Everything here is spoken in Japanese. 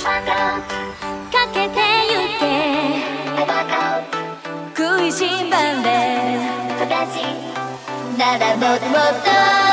かけてゆけ。食いしんばんでならもっともっと。